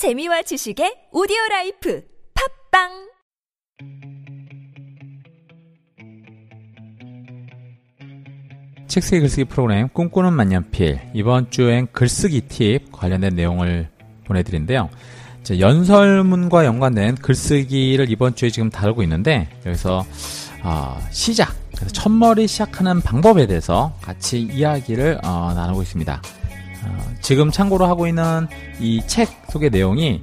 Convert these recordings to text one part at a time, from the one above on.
재미와 지식의 오디오 라이프 팟빵 책쓰기 글쓰기 프로그램 꿈꾸는 만년필 이번 주엔 글쓰기 팁 관련된 내용을 보내드린데요. 연설문과 연관된 글쓰기를 이번 주에 지금 다루고 있는데 여기서 어, 시작 첫머리 시작하는 방법에 대해서 같이 이야기를 어, 나누고 있습니다. 어, 지금 참고로 하고 있는 이책 속의 내용이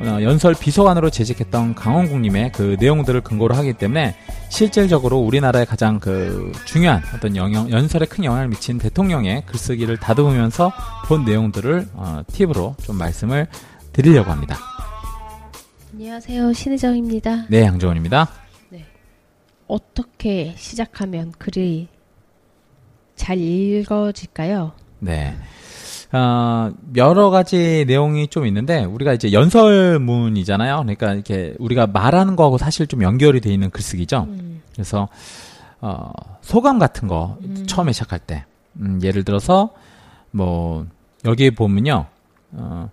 어, 연설 비서관으로 재직했던 강원국님의 그 내용들을 근거로 하기 때문에 실질적으로 우리나라의 가장 그 중요한 어떤 영향, 연설에 큰 영향을 미친 대통령의 글쓰기를 다듬으면서 본 내용들을 어, 팁으로 좀 말씀을 드리려고 합니다. 안녕하세요. 신혜정입니다. 네, 양정원입니다. 네. 어떻게 시작하면 글이 잘 읽어질까요? 네. 어, 여러 가지 내용이 좀 있는데 우리가 이제 연설문이잖아요. 그러니까 이렇게 우리가 말하는 거하고 사실 좀 연결이 돼 있는 글쓰기죠. 음. 그래서 어, 소감 같은 거 음. 처음에 시작할 때 음, 예를 들어서 뭐 여기에 보면요. 어,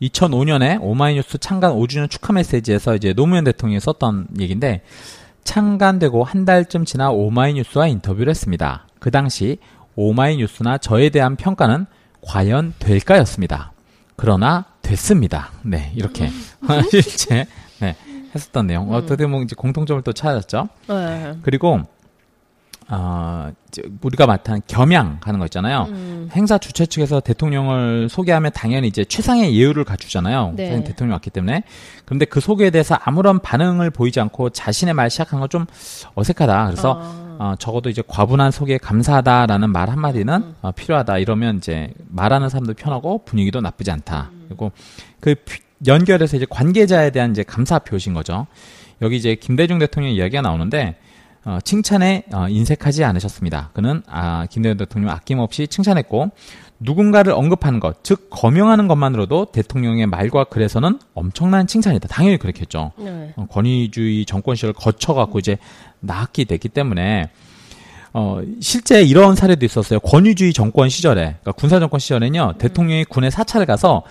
2005년에 오마이뉴스 창간 5주년 축하 메시지에서 이제 노무현 대통령이 썼던 얘기인데 창간되고 한 달쯤 지나 오마이뉴스와 인터뷰를 했습니다. 그 당시 오마이뉴스나 저에 대한 평가는 과연 될까였습니다. 그러나 됐습니다. 네, 이렇게 음. 실제 네, 했었던 내용. 음. 어떻게 보면 이제 공통점을 또 찾았죠. 네. 그리고 어, 우리가 맡은 겸양하는 거 있잖아요. 음. 행사 주최 측에서 대통령을 소개하면 당연히 이제 최상의 예우를 갖추잖아요. 네. 대통령 왔기 때문에. 그런데 그 소개에 대해서 아무런 반응을 보이지 않고 자신의 말 시작한 건 좀 어색하다. 그래서 어. 어, 적어도 이제 과분한 소개에 감사하다라는 말 한마디는 음. 어, 필요하다. 이러면 이제 말하는 사람도 편하고 분위기도 나쁘지 않다. 음. 그리고 그 연결해서 이제 관계자에 대한 이제 감사 표시인 거죠. 여기 이제 김대중 대통령 이야기가 나오는데 어, 칭찬에 어, 인색하지 않으셨습니다. 그는 아, 김대중 대통령 아낌없이 칭찬했고 누군가를 언급하는 것, 즉 거명하는 것만으로도 대통령의 말과 글에서는 엄청난 칭찬이다. 당연히 그렇겠죠. 네. 어, 권위주의 정권 시절을 거쳐 갖고 이제 나왔기 됐기 때문에 어, 실제 이런 사례도 있었어요. 권위주의 정권 시절에, 그러니까 군사 정권 시절에는요, 음. 대통령이 군에 사찰을 가서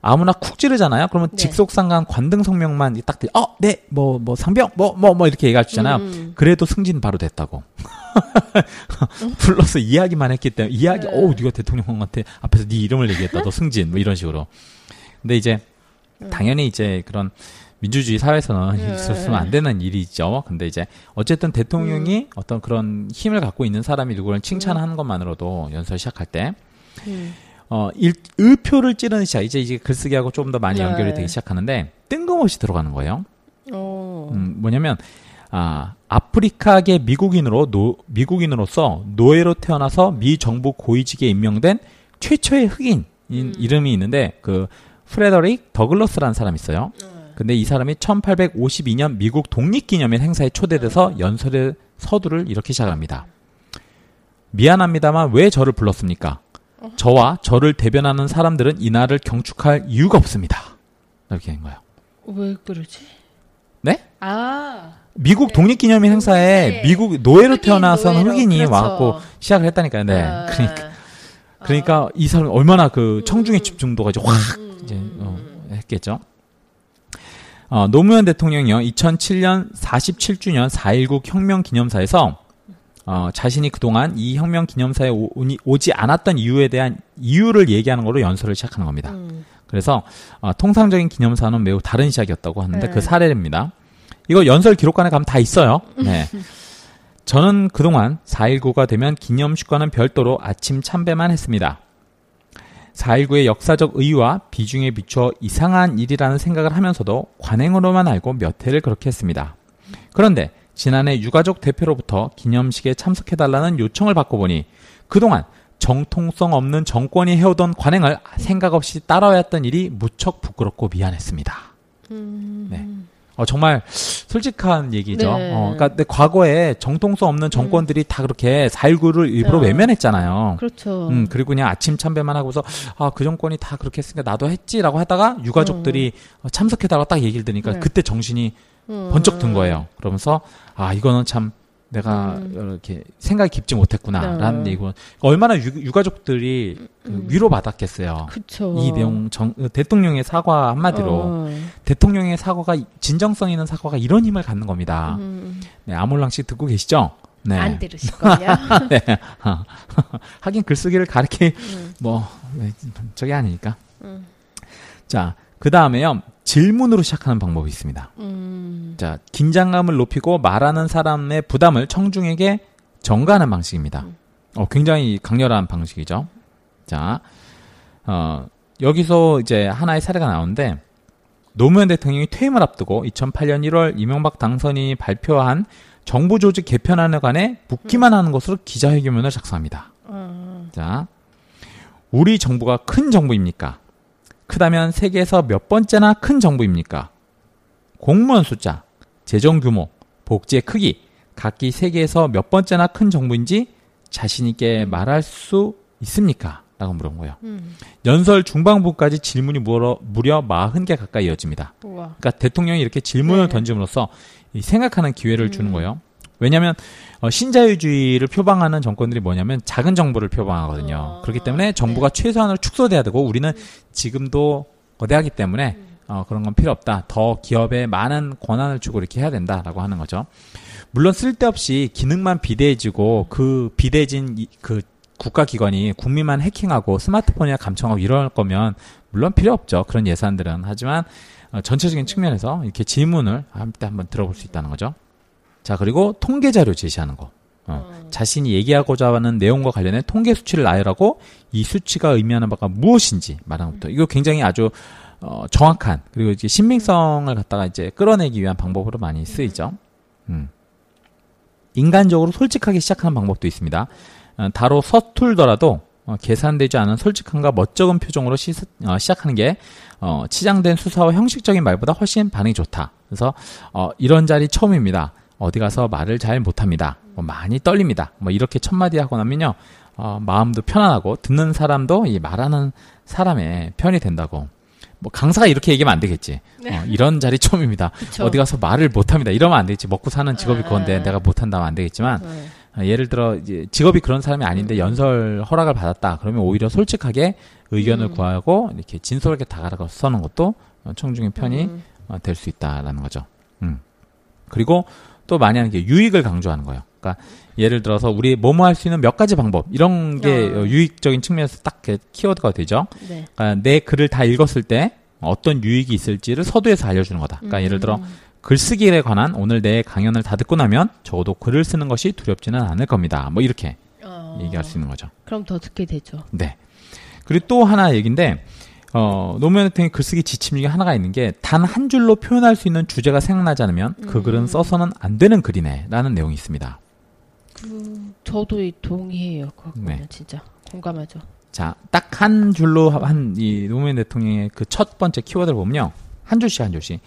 아무나 쿡 찌르잖아요. 그러면 네. 직속상관 관등 성명만 딱, 어, 네, 뭐, 뭐, 상병, 뭐, 뭐, 뭐, 이렇게 얘기해 주잖아요. 음, 음. 그래도 승진 바로 됐다고. 불러서 이야기만 했기 때문에, 이야기, 네. 어우, 네가 대통령한테 앞에서 네 이름을 얘기했다. 너 승진, 뭐 이런 식으로. 근데 이제, 음. 당연히 이제 그런, 민주주의 사회에서는 네. 있었으면 안 되는 일이죠. 근데 이제 어쨌든 대통령이 음. 어떤 그런 힘을 갖고 있는 사람이 누구를 칭찬하는 음. 것만으로도 연설 시작할 때 음. 어, 일, 의표를 찌르는 시작. 이제 이제 글쓰기하고 조금 더 많이 네. 연결이 되기 시작하는데 뜬금없이 들어가는 거예요. 오. 음, 뭐냐면 아, 아프리카계 미국인으로 노, 미국인으로서 노예로 태어나서 미 정부 고위직에 임명된 최초의 흑인인 음. 이름이 있는데 그 프레더릭 더글러스라는 사람이 있어요. 네. 근데 이 사람이 1852년 미국 독립기념일 행사에 초대돼서 연설의 서두를 이렇게 시작합니다. 미안합니다만 왜 저를 불렀습니까? 저와 저를 대변하는 사람들은 이날을 경축할 이유가 없습니다. 이렇게 된 거예요. 왜 그러지? 네? 아. 미국 네. 독립기념일 행사에 네. 미국 노예로 태어나선 흑인이 그렇죠. 와갖고 시작을 했다니까요. 네. 아. 그러니까 그러니까 아. 이 사람 얼마나 그 청중의 음. 집중도가 이제 확 음. 이제 어, 했겠죠. 어, 노무현 대통령이요 2007년 47주년 4.19 혁명 기념사에서 어, 자신이 그동안 이 혁명 기념사에 오, 오지 않았던 이유에 대한 이유를 얘기하는 걸로 연설을 시작하는 겁니다. 음. 그래서 어, 통상적인 기념사는 매우 다른 시작이었다고 하는데 그 네. 그 사례입니다. 이거 연설 기록관에 가면 다 있어요. 네. 저는 그동안 4.19가 되면 기념식과는 별도로 아침 참배만 했습니다. 4.19의 역사적 의의와 비중에 비추어 이상한 일이라는 생각을 하면서도 관행으로만 알고 몇 해를 그렇게 했습니다. 그런데 지난해 유가족 대표로부터 기념식에 참석해달라는 요청을 받고 보니 그동안 정통성 없는 정권이 해오던 관행을 생각 없이 따라왔던 일이 무척 부끄럽고 미안했습니다. 음... 네. 어, 정말 솔직한 얘기죠. 네. 어, 그러니까 과거에 정통성 없는 정권들이 음. 다 그렇게 4.19를 일부러 네. 외면했잖아요. 그렇죠. 음, 그리고 그냥 아침 참배만 하고서 아, 그 정권이 다 그렇게 했으니까 나도 했지라고 하다가 유가족들이 음. 참석해달라고 딱 얘기를 드니까 네. 그때 정신이 음. 번쩍 든 거예요. 그러면서 아 이거는 참 내가 음. 이렇게 생각이 깊지 못했구나라는 네. 얘기고 얼마나 유, 가족들이 음. 위로 받았겠어요. 그쵸. 이 내용 정, 대통령의 사과 한마디로 어. 대통령의 사과가 진정성 있는 사과가 이런 힘을 갖는 겁니다. 음, 네, 아몰랑 씨 듣고 계시죠? 네. 안 들으실걸요? 네. 하긴 글쓰기를 가르칠 음, 뭐 네, 저게 아니니까. 음, 자, 그 다음에요. 질문으로 시작하는 방법이 있습니다. 음, 자, 긴장감을 높이고 말하는 사람의 부담을 청중에게 전가하는 방식입니다. 음. 어, 굉장히 강렬한 방식이죠. 자, 어, 여기서 이제 하나의 사례가 나오는데, 노무현 대통령이 퇴임을 앞두고 2008년 1월 이명박 당선인이 발표한 정부 조직 개편안에 관해 묻기만 하는 것으로 기자회견문을 작성합니다. 어, 자, 우리 정부가 큰 정부입니까? 크다면 세계에서 몇 번째나 큰 정부입니까? 공무원 숫자, 재정 규모, 복지의 크기, 각기 세계에서 몇 번째나 큰 정부인지 자신있게 말할 수 있습니까? 라고 물은 거예요. 음, 연설 중반부까지 질문이 무려, 무려 40개 가까이 이어집니다. 우와. 그러니까 대통령이 이렇게 질문을 네. 던짐으로써 이 생각하는 기회를 주는 음. 거예요. 왜냐하면 어, 신자유주의를 표방하는 정권들이 뭐냐면 작은 정부를 표방하거든요. 어, 그렇기 때문에 정부가 최소한으로 축소돼야 되고 우리는 음. 지금도 거대하기 때문에 어, 그런 건 필요 없다. 더 기업에 많은 권한을 주고 이렇게 해야 된다라고 하는 거죠. 물론 쓸데없이 기능만 비대해지고 그 비대해진 이- 그 국가기관이 국민만 해킹하고 스마트폰이나 감청하고 이럴 거면 물론 필요 없죠. 그런 예산들은. 하지만 어, 전체적인 측면에서 이렇게 질문을 한때 한번 들어볼 수 있다는 거죠. 자, 그리고 통계 자료 제시하는 거. 어, 자신이 얘기하고자 하는 내용과 관련해 통계 수치를 나열하고 이 수치가 의미하는 바가 무엇인지 말하는 것부터. 이거 굉장히 아주 어, 정확한 그리고 이제 신빙성을 갖다가 이제 끌어내기 위한 방법으로 많이 쓰이죠. 음. 인간적으로 솔직하게 시작하는 방법도 있습니다. 어, 다로 서툴더라도 어, 계산되지 않은 솔직함과 멋쩍은 표정으로 시, 어, 시작하는 게 어, 치장된 수사와 형식적인 말보다 훨씬 반응이 좋다. 그래서 어, 이런 자리 처음입니다. 어디 가서 말을 잘 못합니다. 뭐 많이 떨립니다. 뭐 이렇게 첫 마디 하고 나면요, 어, 마음도 편안하고 듣는 사람도 이 말하는 사람의 편이 된다고. 뭐 강사가 이렇게 얘기하면 안 되겠지. 어, 이런 자리 처음입니다. 그쵸. 어디 가서 말을 못합니다. 이러면 안 되겠지. 먹고 사는 직업이 그건데 아. 내가 못한다면 안 되겠지만 네. 어, 예를 들어 이제 직업이 그런 사람이 아닌데 연설 허락을 받았다. 그러면 오히려 솔직하게 의견을 음. 구하고 이렇게 진솔하게 다가가 서는 것도 어, 청중의 편이 음, 어, 될수 있다라는 거죠. 음. 그리고 또 많이 하는 게 유익을 강조하는 거예요. 그러니까 예를 들어서 우리 뭐뭐 할 수 있는 몇 가지 방법 이런 게 어. 어, 유익적인 측면에서 딱 키워드가 되죠. 네. 그러니까 내 글을 다 읽었을 때 어떤 유익이 있을지를 서두에서 알려주는 거다. 그러니까 예를 들어 음, 글쓰기에 관한 오늘 내 강연을 다 듣고 나면 적어도 글을 쓰는 것이 두렵지는 않을 겁니다. 뭐 이렇게 어, 얘기할 수 있는 거죠. 그럼 더 듣게 되죠. 네. 그리고 또 하나 얘기인데, 어, 노무현 대통령의 글쓰기 지침 중에 하나가 있는 게, 단 한 줄로 표현할 수 있는 주제가 생각나지 않으면 그 음. 글은 써서는 안 되는 글이네. 라는 내용이 있습니다. 그, 저도 이 동의해요. 그거는 네. 진짜 공감하죠. 자, 딱 한 줄로 한 이 노무현 대통령의 그 첫 번째 키워드를 보면요. 한 줄씩 한 줄씩.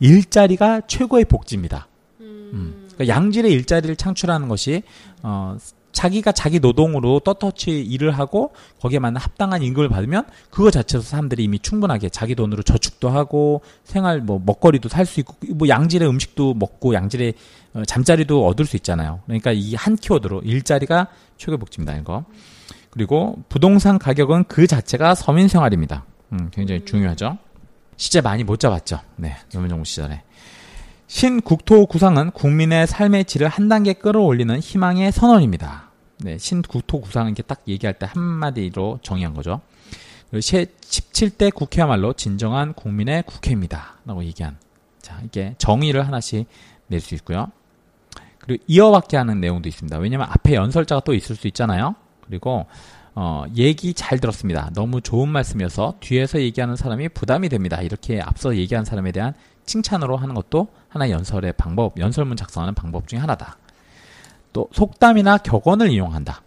일자리가 최고의 복지입니다. 음. 그러니까 양질의 일자리를 창출하는 것이 어 자기가 자기 노동으로 떳떳이 일을 하고 거기에 맞는 합당한 임금을 받으면 그거 자체로 사람들이 이미 충분하게 자기 돈으로 저축도 하고 생활 뭐 먹거리도 살 수 있고 뭐 양질의 음식도 먹고 양질의 어, 잠자리도 얻을 수 있잖아요. 그러니까 이 한 키워드로 일자리가 최고의 복지입니다. 이거. 그리고 부동산 가격은 그 자체가 서민 생활입니다. 음, 굉장히 중요하죠. 시제 많이 못 잡았죠. 네, 노무현 정부 시절에. 신국토 구상은 국민의 삶의 질을 한 단계 끌어올리는 희망의 선언입니다. 네, 신국토 구상은 이렇게 딱 얘기할 때 한마디로 정의한 거죠. 그리고 17대 국회야말로 진정한 국민의 국회입니다. 라고 얘기한. 자, 이게 정의를 하나씩 낼 수 있고요. 그리고 이어받게 하는 내용도 있습니다. 왜냐면 앞에 연설자가 또 있을 수 있잖아요. 그리고 어, 얘기 잘 들었습니다. 너무 좋은 말씀이어서 뒤에서 얘기하는 사람이 부담이 됩니다. 이렇게 앞서 얘기한 사람에 대한 칭찬으로 하는 것도 하나의 연설의 방법, 연설문 작성하는 방법 중에 하나다. 또 속담이나 격언을 이용한다.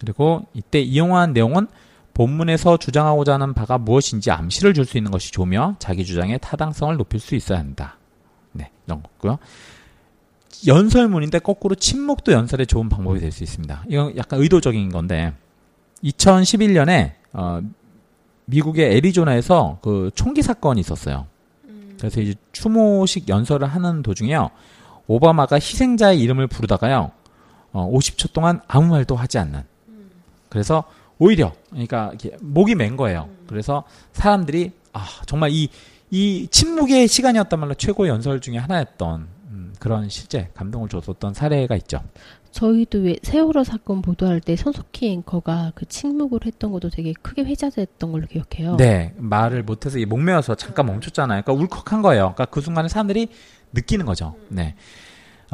그리고 이때 이용한 내용은 본문에서 주장하고자 하는 바가 무엇인지 암시를 줄 수 있는 것이 좋으며 자기 주장의 타당성을 높일 수 있어야 한다. 네, 이런 거고요. 연설문인데 거꾸로 침묵도 연설의 좋은 방법이 될 수 있습니다. 이건 약간 의도적인 건데 2011년에 어, 미국의 애리조나에서 그 총기 사건이 있었어요. 그래서 이제 추모식 연설을 하는 도중에요. 오바마가 희생자의 이름을 부르다가요. 어, 50초 동안 아무 말도 하지 않는. 그래서 오히려 그러니까 이렇게 목이 맨 거예요. 그래서 사람들이 아 정말 이 이 침묵의 시간이었단 말로 최고의 연설 중에 하나였던 음, 그런 실제 감동을 줬었던 사례가 있죠. 저희도 왜 세월호 사건 보도할 때 손석희 앵커가 그 침묵을 했던 것도 되게 크게 회자됐던 걸로 기억해요. 네, 말을 못해서 이 목매어서 잠깐 멈췄잖아요. 그러니까 울컥한 거예요. 그러니까 그 순간에 사람들이 느끼는 거죠. 네.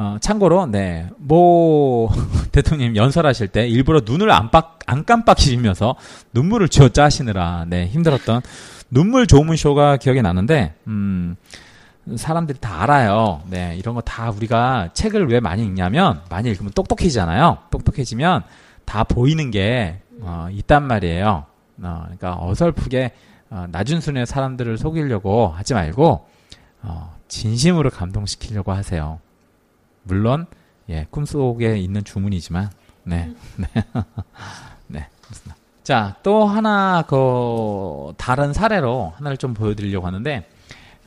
어, 참고로, 네, 모 대통령 연설하실 때 일부러 눈을 안, 빡, 안 깜빡이시면서 눈물을 쥐어짜 하시느라, 네, 힘들었던 눈물 조문 쇼가 기억이 나는데, 음, 사람들이 다 알아요. 네, 이런 거 다 우리가 책을 왜 많이 읽냐면, 많이 읽으면 똑똑해지잖아요. 똑똑해지면 다 보이는 게, 어, 있단 말이에요. 어, 그러니까 어설프게, 어, 낮은 순의 사람들을 속이려고 하지 말고, 어, 진심으로 감동시키려고 하세요. 물론, 예, 꿈속에 있는 주문이지만, 네, 네, 네, 그렇습니다. 자, 또 하나, 그, 다른 사례로 하나를 좀 보여 드리려고 하는데,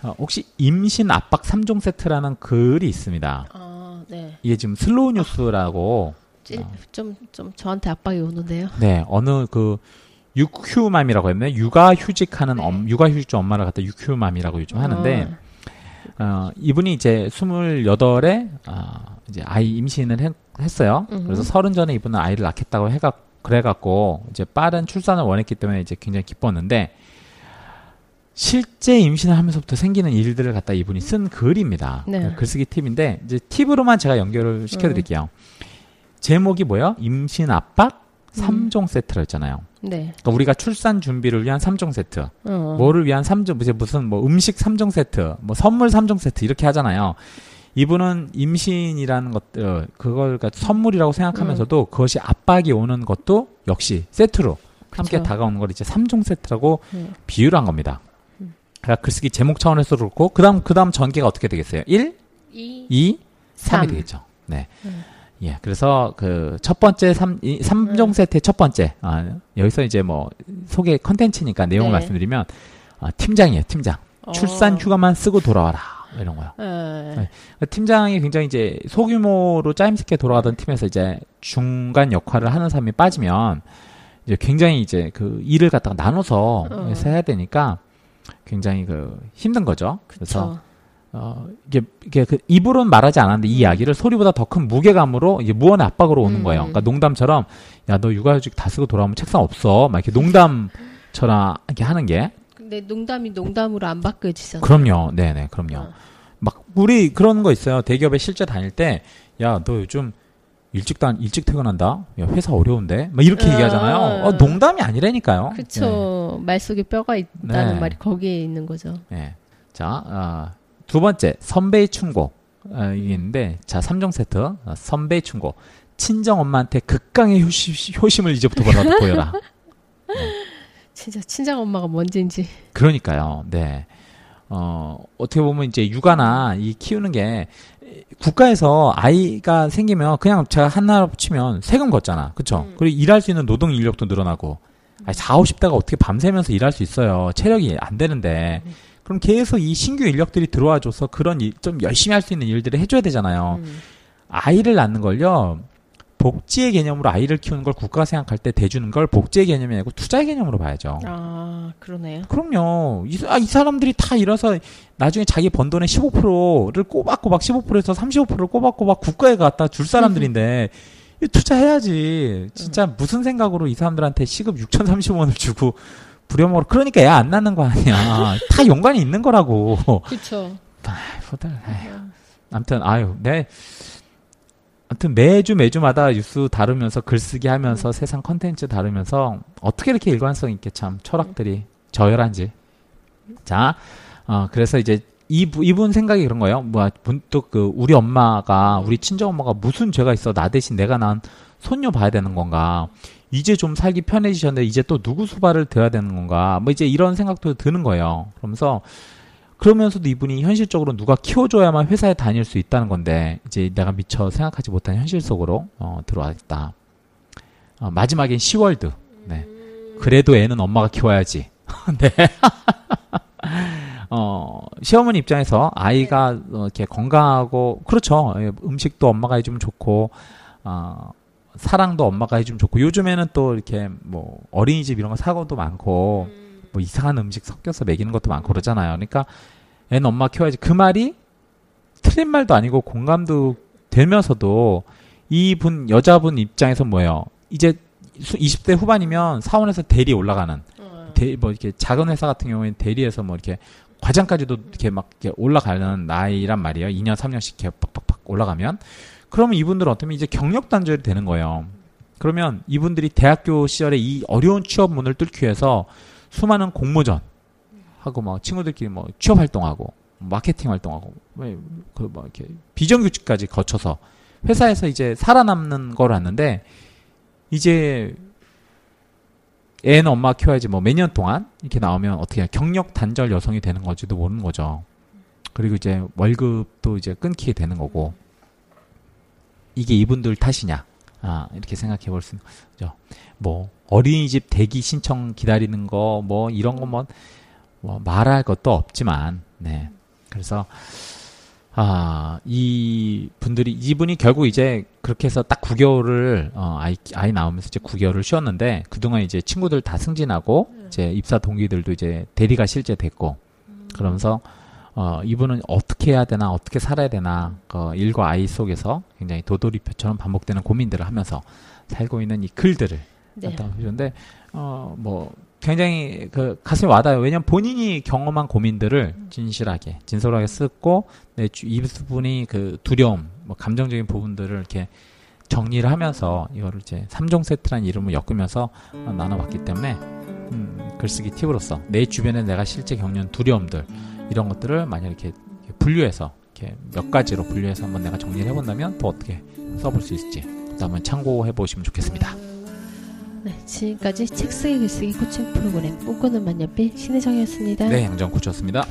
어, 혹시 임신 압박 3종 세트라는 글이 있습니다. 아, 네. 이게 지금 슬로우 뉴스라고, 찌- 좀, 좀 저한테 압박이 오는데요. 네, 어느 그, 육휴맘이라고 했나요? 육아 휴직하는 네. 엄, 육아 휴직자 엄마를 갖다 육휴맘이라고 요즘 하는데, 아, 어, 이분이 이제 28에, 어, 이제 아이 임신을 했, 했어요. 음흠. 그래서 서른 전에 이분은 아이를 낳겠다고 해가, 그래갖고, 이제 빠른 출산을 원했기 때문에 이제 굉장히 기뻤는데, 실제 임신을 하면서부터 생기는 일들을 갖다 이분이 쓴 글입니다. 네. 글쓰기 팁인데, 이제 팁으로만 제가 연결을 시켜드릴게요. 제목이 뭐예요? 임신 압박 음. 3종 세트라 했잖아요. 네. 그러니까 우리가 출산 준비를 위한 3종 세트. 어. 뭐를 위한 3종, 무슨, 무슨 뭐 음식 3종 세트, 뭐 선물 3종 세트 이렇게 하잖아요. 이분은 임신이라는 것들, 그걸 그러니까 선물이라고 생각하면서도 그것이 압박이 오는 것도 역시 세트로 함께 그쵸. 다가오는 걸 이제 3종 세트라고 네. 비유를 한 겁니다. 음. 그러니까 글쓰기 제목 차원에서 그렇고, 그 다음, 그 다음 전개가 어떻게 되겠어요? 1, 2, 2, 3이 삼. 되겠죠. 네. 음. 예, 그래서 그 첫 번째 3, 이 3종 음. 세트의 첫 번째, 아, 여기서 이제 뭐 소개 컨텐츠니까 내용을 네. 말씀드리면, 아, 팀장이에요, 팀장. 출산 휴가만 쓰고 돌아와라. 이런 거요. 네. 네. 팀장이 굉장히 이제 소규모로 짜임새게 돌아가던 팀에서 이제 중간 역할을 하는 사람이 빠지면 이제 굉장히 이제 그 일을 갖다가 나눠서 어. 해야 되니까 굉장히 그 힘든 거죠. 그래서 그쵸. 어 이게 이게 그 입으로는 말하지 않았는데 이 이야기를 소리보다 더 큰 무게감으로 이제 무언의 압박으로 오는 음. 거예요. 그러니까 농담처럼 야 너 육아휴직 다 쓰고 돌아오면 책상 없어. 막 이렇게 농담처럼 이렇게 하는 게 근데 농담이 농담으로 안 바뀌어지잖아요. 그럼요. 네네 그럼요. 어. 막 우리 그런 거 있어요. 대기업에 실제 다닐 때 야 너 요즘 일찍 단 일찍 퇴근한다. 야 회사 어려운데. 막 이렇게 아. 얘기하잖아요. 어, 농담이 아니라니까요. 그쵸. 말 속에 뼈가 있다는 네. 말이 거기에 있는 거죠. 네. 네. 자, 어, 두 번째 선배의 충고 어, 이게 있는데 자 3종 세트 어, 선배의 충고 친정 엄마한테 극강의 효심, 효심을 이제부터 보여라. 보여라. 진짜 친정 엄마가 뭔지인지. 그러니까요. 네. 어, 어떻게 보면 이제 육아나 이 키우는 게 국가에서 아이가 생기면 그냥 제가 하나 붙이면 세금 걷잖아. 그쵸? 음. 그리고 일할 수 있는 노동 인력도 늘어나고. 아니, 4, 50대가 어떻게 밤새면서 일할 수 있어요. 체력이 안 되는데. 그럼 계속 이 신규 인력들이 들어와줘서 그런 일, 좀 열심히 할 수 있는 일들을 해줘야 되잖아요. 음. 아이를 낳는 걸요. 복지의 개념으로 아이를 키우는 걸 국가가 생각할 때 대주는 걸 복지의 개념이 아니고 투자의 개념으로 봐야죠. 아, 그러네요. 그럼요. 이, 아, 이 사람들이 다 일어서 나중에 자기 번 돈의 15%를 꼬박꼬박 15%에서 35%를 꼬박꼬박 국가에 갖다 줄 사람들인데 이 투자해야지. 진짜 무슨 생각으로 이 사람들한테 시급 6,030원을 주고 부려먹으러 그러니까 애 안 낳는 거 아니야. 다 연관이 있는 거라고. 아휴. 아무튼 아유, 네. 아무튼 매주 매주마다 뉴스 다루면서 글쓰기 하면서 세상 컨텐츠 다루면서 어떻게 이렇게 일관성 있게 참 철학들이 저열한지. 자, 어, 그래서 이제 이, 이분 생각이 그런 거예요. 뭐, 문득 그, 우리 엄마가, 우리 친정 엄마가 무슨 죄가 있어. 나 대신 내가 낳은 손녀 봐야 되는 건가. 이제 좀 살기 편해지셨는데, 이제 또 누구 수발을 들어야 되는 건가. 뭐, 이제 이런 생각도 드는 거예요. 그러면서, 그러면서도 이분이 현실적으로 누가 키워줘야만 회사에 다닐 수 있다는 건데, 이제 내가 미처 생각하지 못한 현실 속으로, 어, 들어왔다. 어, 마지막엔 시월드. 네. 그래도 애는 엄마가 키워야지. 네. 어, 시어머니 입장에서 아이가 어, 이렇게 건강하고, 그렇죠. 예, 음식도 엄마가 해주면 좋고, 어, 사랑도 엄마가 해주면 좋고 요즘에는 또 이렇게 뭐 어린이집 이런 거 사고도 많고 뭐 이상한 음식 섞여서 먹이는 것도 많고 그러잖아요. 그러니까 애는 엄마 키워야지 그 말이 틀린 말도 아니고 공감도 되면서도 이분 여자분 입장에서 뭐예요? 이제 20대 후반이면 사원에서 대리 올라가는 대, 뭐 이렇게 작은 회사 같은 경우에는 대리에서 뭐 이렇게 과장까지도 이렇게 막 이렇게 올라가는 나이란 말이에요. 2년, 3년씩 이렇게 팍팍팍 올라가면 그러면 이분들은 어쩌면 이제 경력 단절이 되는 거예요. 그러면 이분들이 대학교 시절에 이 어려운 취업 문을 뚫기 위해서 수많은 공모전 하고 막 친구들끼리 뭐 취업 활동하고 마케팅 활동하고 그뭐 이렇게 비정규직까지 거쳐서 회사에서 이제 살아남는 걸 하는데 이제 애는 엄마 키워야지 뭐 몇 년 동안 이렇게 나오면 어떻게 경력 단절 여성이 되는 건지도 모르는 거죠. 그리고 이제 월급도 이제 끊기게 되는 거고 이게 이분들 탓이냐? 아, 이렇게 생각해 볼 수 있는 거죠. 뭐, 어린이집 대기 신청 기다리는 거, 뭐, 이런 거 뭐, 뭐 말할 것도 없지만, 네. 그래서, 아, 이 분들이, 이분이 결국 이제 그렇게 해서 딱 9개월을, 어, 아이, 아이 나오면서 이제 9개월을 쉬었는데, 그동안 이제 친구들 다 승진하고, 이제 입사 동기들도 이제 대리가 실제 됐고, 그러면서, 어, 이분은 어떻게 해야 되나, 어떻게 살아야 되나, 그 일과 아이 속에서 굉장히 도돌이표처럼 반복되는 고민들을 하면서 살고 있는 이 글들을 네. 주는데, 어, 뭐, 굉장히 그 가슴이 와닿아요. 왜냐면 본인이 경험한 고민들을 진실하게, 진솔하게 쓰고, 내 주, 이분이 그 두려움, 뭐 감정적인 부분들을 이렇게 정리를 하면서 이거를 이제 3종 세트라는 이름을 엮으면서 어, 나눠봤기 때문에, 음, 글쓰기 팁으로서 내 주변에 내가 실제 겪는 두려움들, 이런 것들을 만약 이렇게 분류해서 이렇게 몇 가지로 분류해서 한번 내가 정리를 해본다면 또 어떻게 써볼 수 있을지 한번 참고해 보시면 좋겠습니다. 네, 지금까지 책 쓰기 글쓰기 코칭 프로그램 꿈꾸는 만년필 신혜정이었습니다. 네, 양정 코치였습니다.